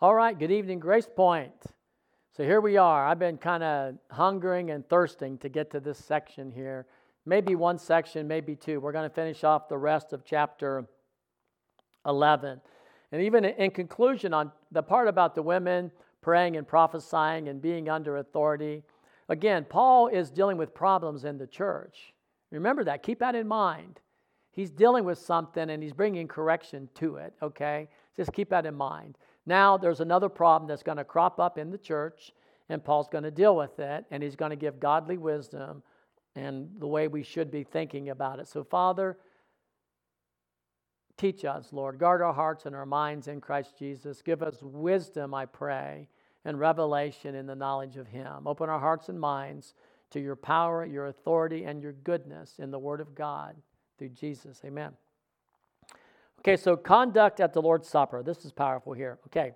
All right, good evening, Grace Point. So here we are. I've been kind of hungering and thirsting to get to this section here. Maybe one section, maybe two. We're going to finish off the rest of chapter 11. And even in conclusion, on the part about the women praying and prophesying and being under authority, again, Paul is dealing with problems in the church. Remember that. Keep that in mind. He's dealing with something and he's bringing correction to it, okay? Just keep that in mind. Now, there's another problem that's going to crop up in the church, and Paul's going to deal with it, and he's going to give godly wisdom and the way we should be thinking about it. So, Father, teach us, Lord. Guard our hearts and our minds in Christ Jesus. Give us wisdom, I pray, and revelation in the knowledge of Him. Open our hearts and minds to your power, your authority, and your goodness in the Word of God through Jesus. Amen. Okay, so conduct at the Lord's Supper. This is powerful here. Okay.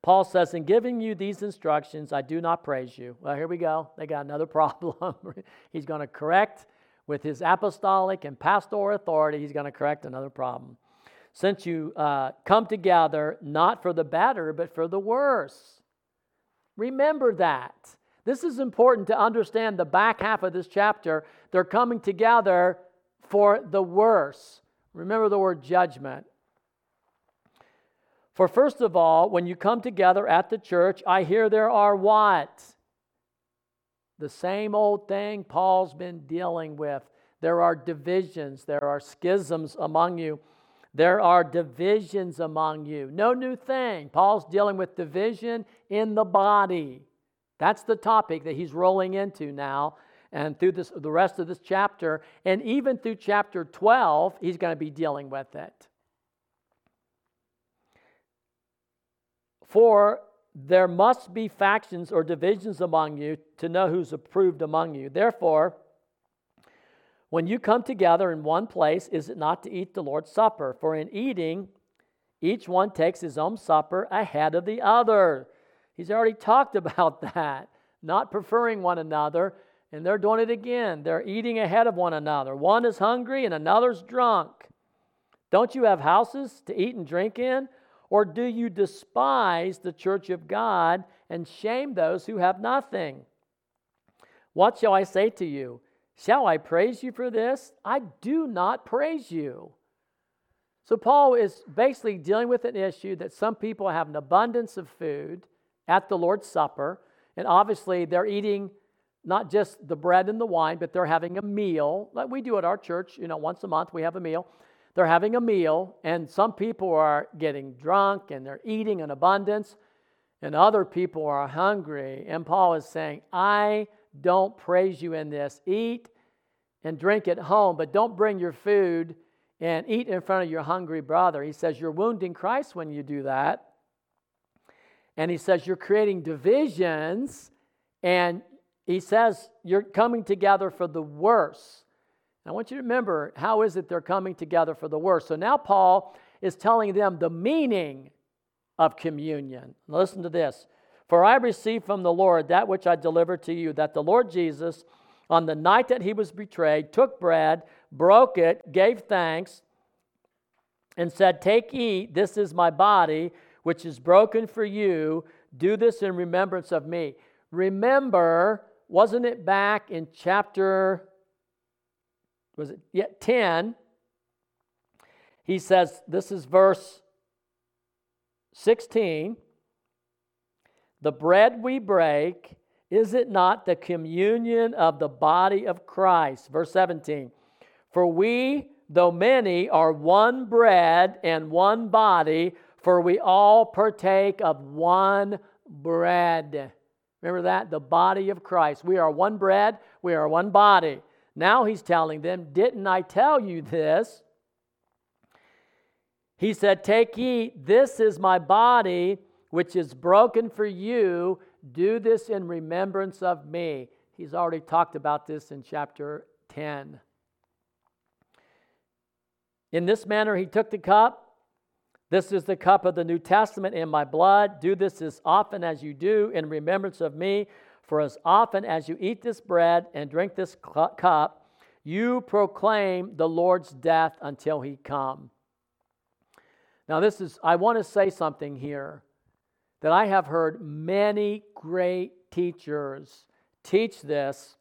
Paul says, In giving you these instructions, I do not praise you. Well, here we go. They got another problem. he's going to correct with his apostolic and pastoral authority, he's going to correct another problem. Since you uh, come together not for the better, but for the worse. Remember that. This is important to understand the back half of this chapter. They're coming together for the worse. Remember the word judgment. For first of all, when you come together at the church, I hear there are what? The same old thing Paul's been dealing with. There are divisions, there are schisms among you. There are divisions among you. No new thing. Paul's dealing with division in the body. That's the topic that he's rolling into now. And through this, the rest of this chapter, and even through chapter 12, he's going to be dealing with it. For there must be factions or divisions among you to know who's approved among you. Therefore, when you come together in one place, is it not to eat the Lord's Supper? For in eating, each one takes his own supper ahead of the other. He's already talked about that, not preferring one another, and they're doing it again. They're eating ahead of one another. One is hungry and another's drunk. Don't you have houses to eat and drink in? Or do you despise the church of God and shame those who have nothing? What shall I say to you? Shall I praise you for this? I do not praise you. So, Paul is basically dealing with an issue that some people have an abundance of food at the Lord's Supper, and obviously they're eating not just the bread and the wine, but they're having a meal, like we do at our church. You know, once a month we have a meal. They're having a meal, and some people are getting drunk and they're eating in abundance, and other people are hungry. And Paul is saying, I don't praise you in this. Eat and drink at home, but don't bring your food and eat in front of your hungry brother. He says, You're wounding Christ when you do that. And he says, You're creating divisions, and he says, You're coming together for the worse. I want you to remember how is it they're coming together for the worse. So now Paul is telling them the meaning of communion. Listen to this. For I received from the Lord that which I delivered to you, that the Lord Jesus, on the night that he was betrayed, took bread, broke it, gave thanks, and said, Take, eat, this is my body, which is broken for you. Do this in remembrance of me. Remember, wasn't it back in chapter was it yet 10 he says this is verse 16 the bread we break is it not the communion of the body of Christ? Verse 17 for we though many are one bread and one body for we all partake of one bread remember that the body of Christ we are one bread we are one body now he's telling them, Didn't I tell you this? He said, Take, eat, this is my body, which is broken for you. Do this in remembrance of me. He's already talked about this in chapter 10. In this manner, he took the cup. This is the cup of the New Testament in my blood. Do this as often as you do in remembrance of me. For as often as you eat this bread and drink this cup, you proclaim the Lord's death until he come. Now, this is, I want to say something here that I have heard many great teachers teach this,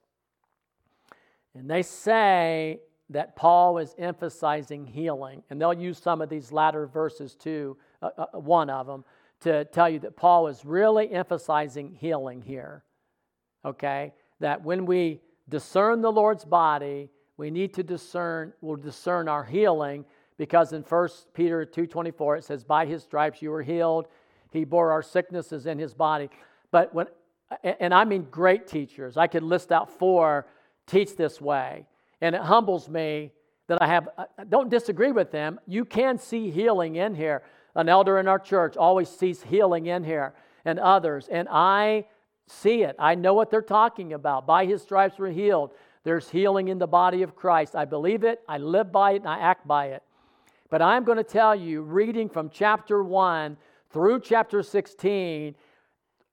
and they say that Paul is emphasizing healing. And they'll use some of these latter verses too, uh, uh, one of them, to tell you that Paul is really emphasizing healing here. Okay? That when we discern the Lord's body, we need to discern, we'll discern our healing because in 1 Peter 2.24 it says, by his stripes you were healed. He bore our sicknesses in his body. But when, and I mean great teachers, I could list out four teach this way. And it humbles me that I have, I don't disagree with them. You can see healing in here. An elder in our church always sees healing in here and others. And I see it. I know what they're talking about. By his stripes we're healed. There's healing in the body of Christ. I believe it, I live by it, and I act by it. But I'm going to tell you, reading from chapter 1 through chapter 16,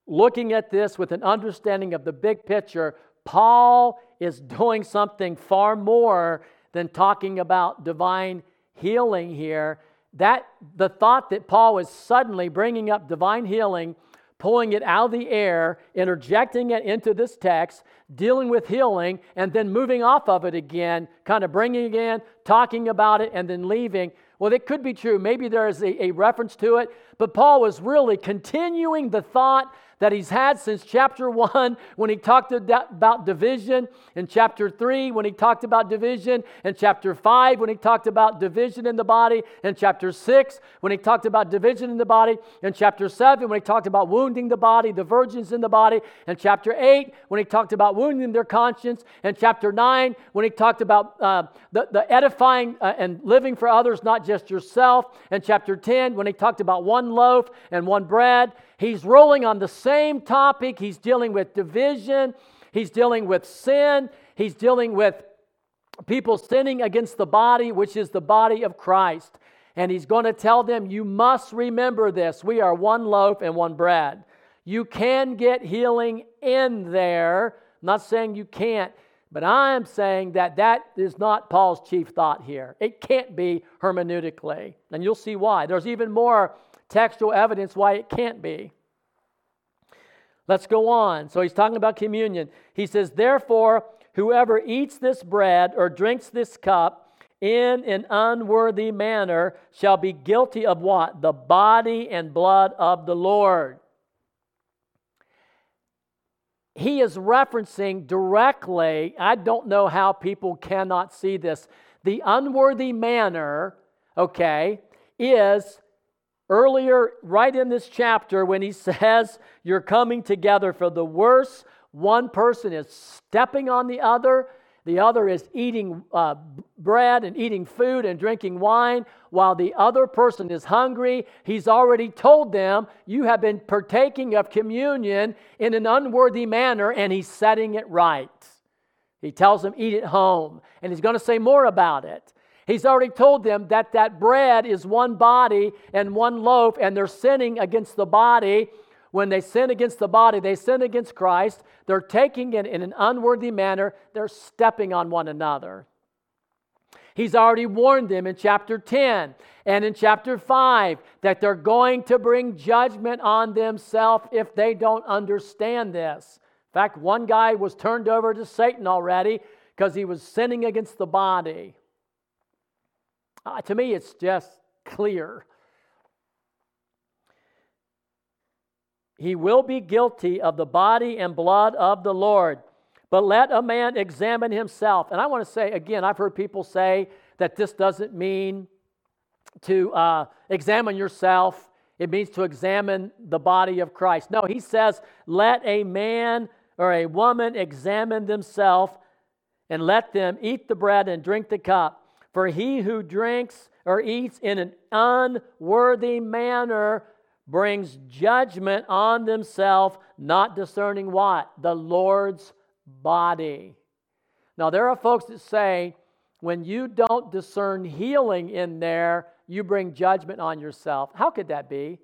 looking at this with an understanding of the big picture, Paul is doing something far more than talking about divine healing here. That the thought that Paul was suddenly bringing up divine healing, pulling it out of the air, interjecting it into this text, dealing with healing, and then moving off of it again, kind of bringing it in, talking about it, and then leaving. Well, it could be true. Maybe there is a, a reference to it, but Paul was really continuing the thought that he's had since chapter 1 when he talked about division, in chapter 3 when he talked about division, in chapter 5 when he talked about division in the body, in chapter 6 when he talked about division in the body, in chapter 7 when he talked about wounding the body, the virgins in the body, in chapter 8 when he talked about wounding their conscience, in chapter 9 when he talked about uh, the, the edifying uh, and living for others, not just yourself, in chapter 10 when he talked about one loaf and one bread, He's rolling on the same topic. He's dealing with division, he's dealing with sin, he's dealing with people sinning against the body, which is the body of Christ. And he's going to tell them, You must remember this. We are one loaf and one bread. You can get healing in there. I'm not saying you can't, but I am saying that that is not Paul's chief thought here. It can't be hermeneutically. And you'll see why. There's even more textual evidence why it can't be. Let's go on. So he's talking about communion. He says, Therefore, whoever eats this bread or drinks this cup in an unworthy manner shall be guilty of what? The body and blood of the Lord. He is referencing directly, I don't know how people cannot see this. The unworthy manner, okay, is earlier, right in this chapter, when he says you're coming together for the worse, one person is stepping on the other, the other is eating uh, bread and eating food and drinking wine, while the other person is hungry. He's already told them, You have been partaking of communion in an unworthy manner, and he's setting it right. He tells them, Eat at home. And he's going to say more about it. He's already told them that that bread is one body and one loaf, and they're sinning against the body. When they sin against the body, they sin against Christ. They're taking it in an unworthy manner, they're stepping on one another. He's already warned them in chapter 10 and in chapter 5 that they're going to bring judgment on themselves if they don't understand this. In fact, one guy was turned over to Satan already because he was sinning against the body. Uh, to me, it's just clear. He will be guilty of the body and blood of the Lord. But let a man examine himself. And I want to say again, I've heard people say that this doesn't mean to uh, examine yourself, it means to examine the body of Christ. No, he says, let a man or a woman examine themselves and let them eat the bread and drink the cup. For he who drinks or eats in an unworthy manner brings judgment on themselves, not discerning what? The Lord's body. Now, there are folks that say when you don't discern healing in there, you bring judgment on yourself. How could that be?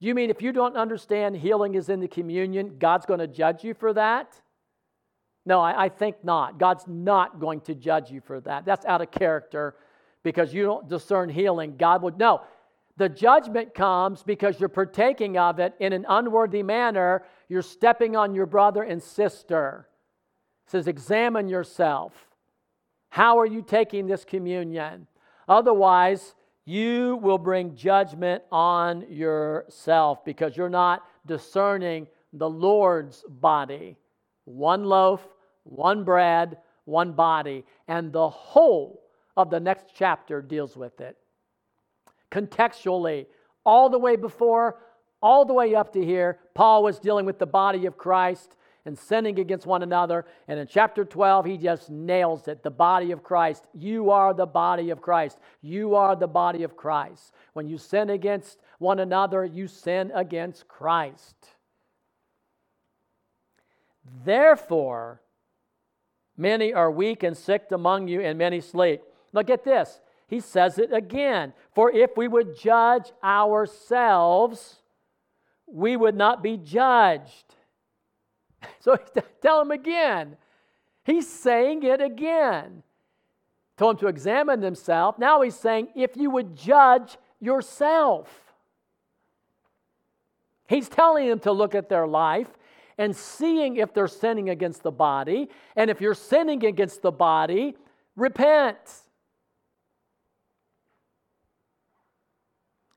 You mean if you don't understand healing is in the communion, God's going to judge you for that? No, I, I, think not. God's not going to judge you for that. That's out of character because you don't discern healing. God would. No. The judgment comes because you're partaking of it in an unworthy manner. You're stepping on your brother and sister. It says, examine yourself. How are you taking this communion? Otherwise, you will bring judgment on yourself because you're not discerning the Lord's body. One loaf, one bread, one body. And the whole of the next chapter deals with it. Contextually, all the way before, all the way up to here, Paul was dealing with the body of Christ and sinning against one another. And in chapter 12, he just nails it the body of Christ. You are the body of Christ. You are the body of Christ. When you sin against one another, you sin against Christ. Therefore, many are weak and sick among you, and many sleep. Now, get this. He says it again. For if we would judge ourselves, we would not be judged. So tell him again. He's saying it again. Told him to examine himself. Now he's saying, if you would judge yourself. He's telling them to look at their life and seeing if they're sinning against the body. And if you're sinning against the body, repent.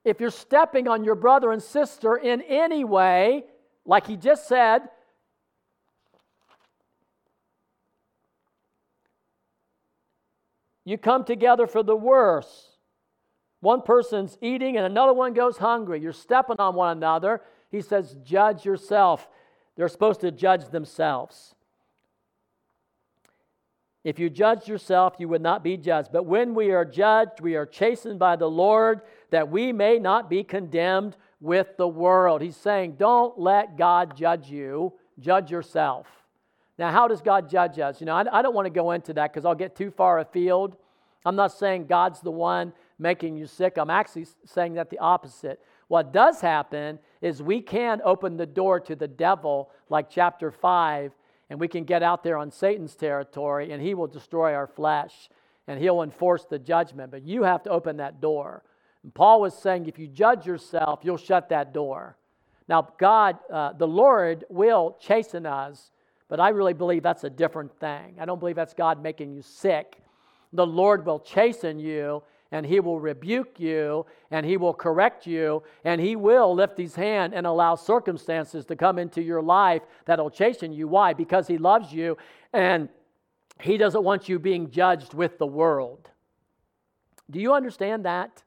If you're stepping on your brother and sister in any way, like he just said, you come together for the worse. One person's eating and another one goes hungry. You're stepping on one another. He says, Judge yourself. They're supposed to judge themselves. If you judged yourself, you would not be judged. But when we are judged, we are chastened by the Lord that we may not be condemned with the world. He's saying, don't let God judge you, judge yourself. Now, how does God judge us? You know, I, I don't want to go into that because I'll get too far afield. I'm not saying God's the one making you sick. I'm actually saying that the opposite. What does happen is we can open the door to the devil, like chapter 5, and we can get out there on Satan's territory and he will destroy our flesh and he'll enforce the judgment. But you have to open that door. And Paul was saying if you judge yourself, you'll shut that door. Now, God, uh, the Lord will chasten us but I really believe that's a different thing. I don't believe that's God making you sick. The Lord will chasten you and he will rebuke you and he will correct you and he will lift his hand and allow circumstances to come into your life that'll chasten you. Why? Because he loves you and he doesn't want you being judged with the world. Do you understand that?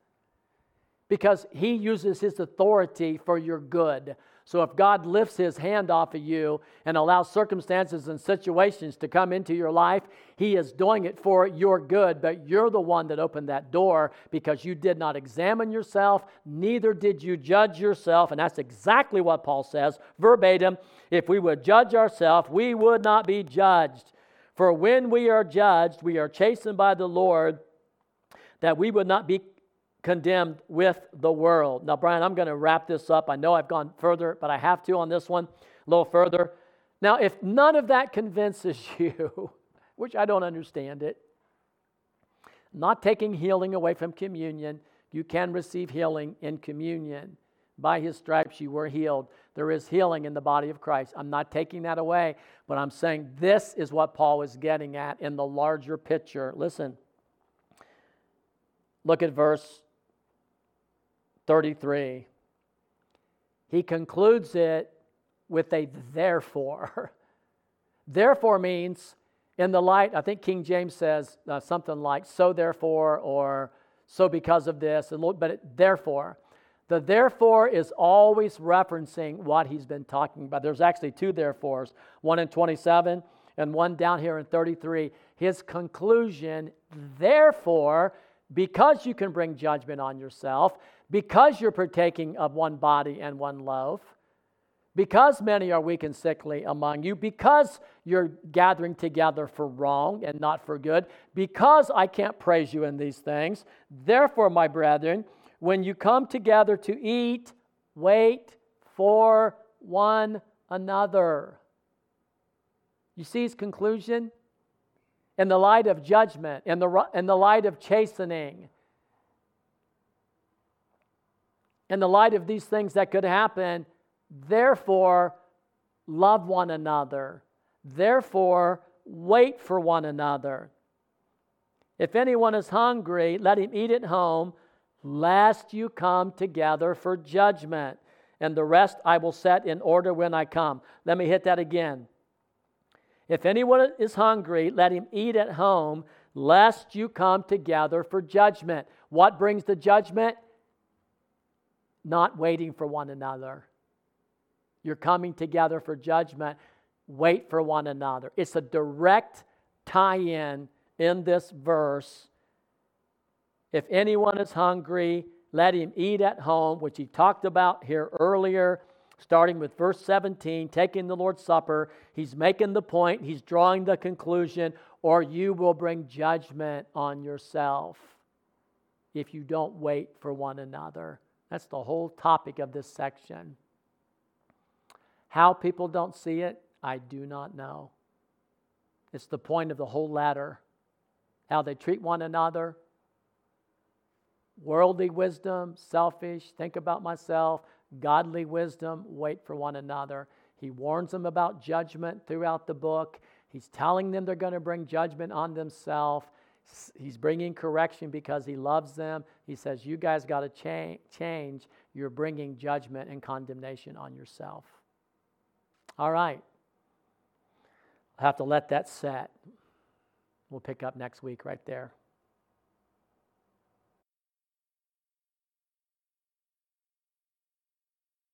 Because he uses his authority for your good so if God lifts his hand off of you and allows circumstances and situations to come into your life, he is doing it for your good, but you're the one that opened that door because you did not examine yourself, neither did you judge yourself. And that's exactly what Paul says verbatim. If we would judge ourselves, we would not be judged. For when we are judged, we are chastened by the Lord that we would not be condemned with the world. Now, Brian, I'm going to wrap this up. I know I've gone further, but I have to on this one a little further. Now, if none of that convinces you, which I don't understand it, not taking healing away from communion, you can receive healing in communion. By his stripes you were healed. There is healing in the body of Christ. I'm not taking that away, but I'm saying this is what Paul is getting at in the larger picture. Listen, look at verse 33. He concludes it with a therefore. therefore means, in the light, I think King James says uh, something like, so therefore, or so because of this, but it, therefore. The therefore is always referencing what he's been talking about. There's actually two therefores, one in 27 and one down here in 33. His conclusion, therefore, because you can bring judgment on yourself, because you're partaking of one body and one loaf, because many are weak and sickly among you, because you're gathering together for wrong and not for good, because I can't praise you in these things, therefore, my brethren, when you come together to eat, wait for one another. You see his conclusion? In the light of judgment, in the, in the light of chastening, in the light of these things that could happen, therefore, love one another. Therefore, wait for one another. If anyone is hungry, let him eat at home, lest you come together for judgment. And the rest I will set in order when I come. Let me hit that again. If anyone is hungry, let him eat at home, lest you come together for judgment. What brings the judgment? Not waiting for one another. You're coming together for judgment. Wait for one another. It's a direct tie in in this verse. If anyone is hungry, let him eat at home, which he talked about here earlier, starting with verse 17, taking the Lord's Supper. He's making the point, he's drawing the conclusion, or you will bring judgment on yourself if you don't wait for one another. That's the whole topic of this section. How people don't see it, I do not know. It's the point of the whole letter how they treat one another, worldly wisdom, selfish, think about myself, godly wisdom, wait for one another. He warns them about judgment throughout the book. He's telling them they're going to bring judgment on themselves. He's bringing correction because he loves them. He says, You guys got to cha- change. You're bringing judgment and condemnation on yourself. All right. I have to let that set. We'll pick up next week right there.